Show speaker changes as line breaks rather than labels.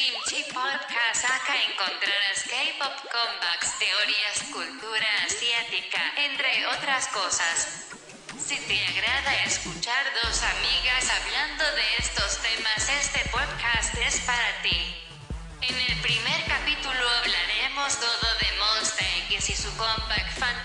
Kimchi Podcast. Acá encontrarás K-pop comebacks, teorías, cultura asiática, entre otras cosas. Si te agrada escuchar dos amigas hablando de estos temas, este podcast es para ti. En el primer capítulo hablaremos todo de Monster X y su comeback fan.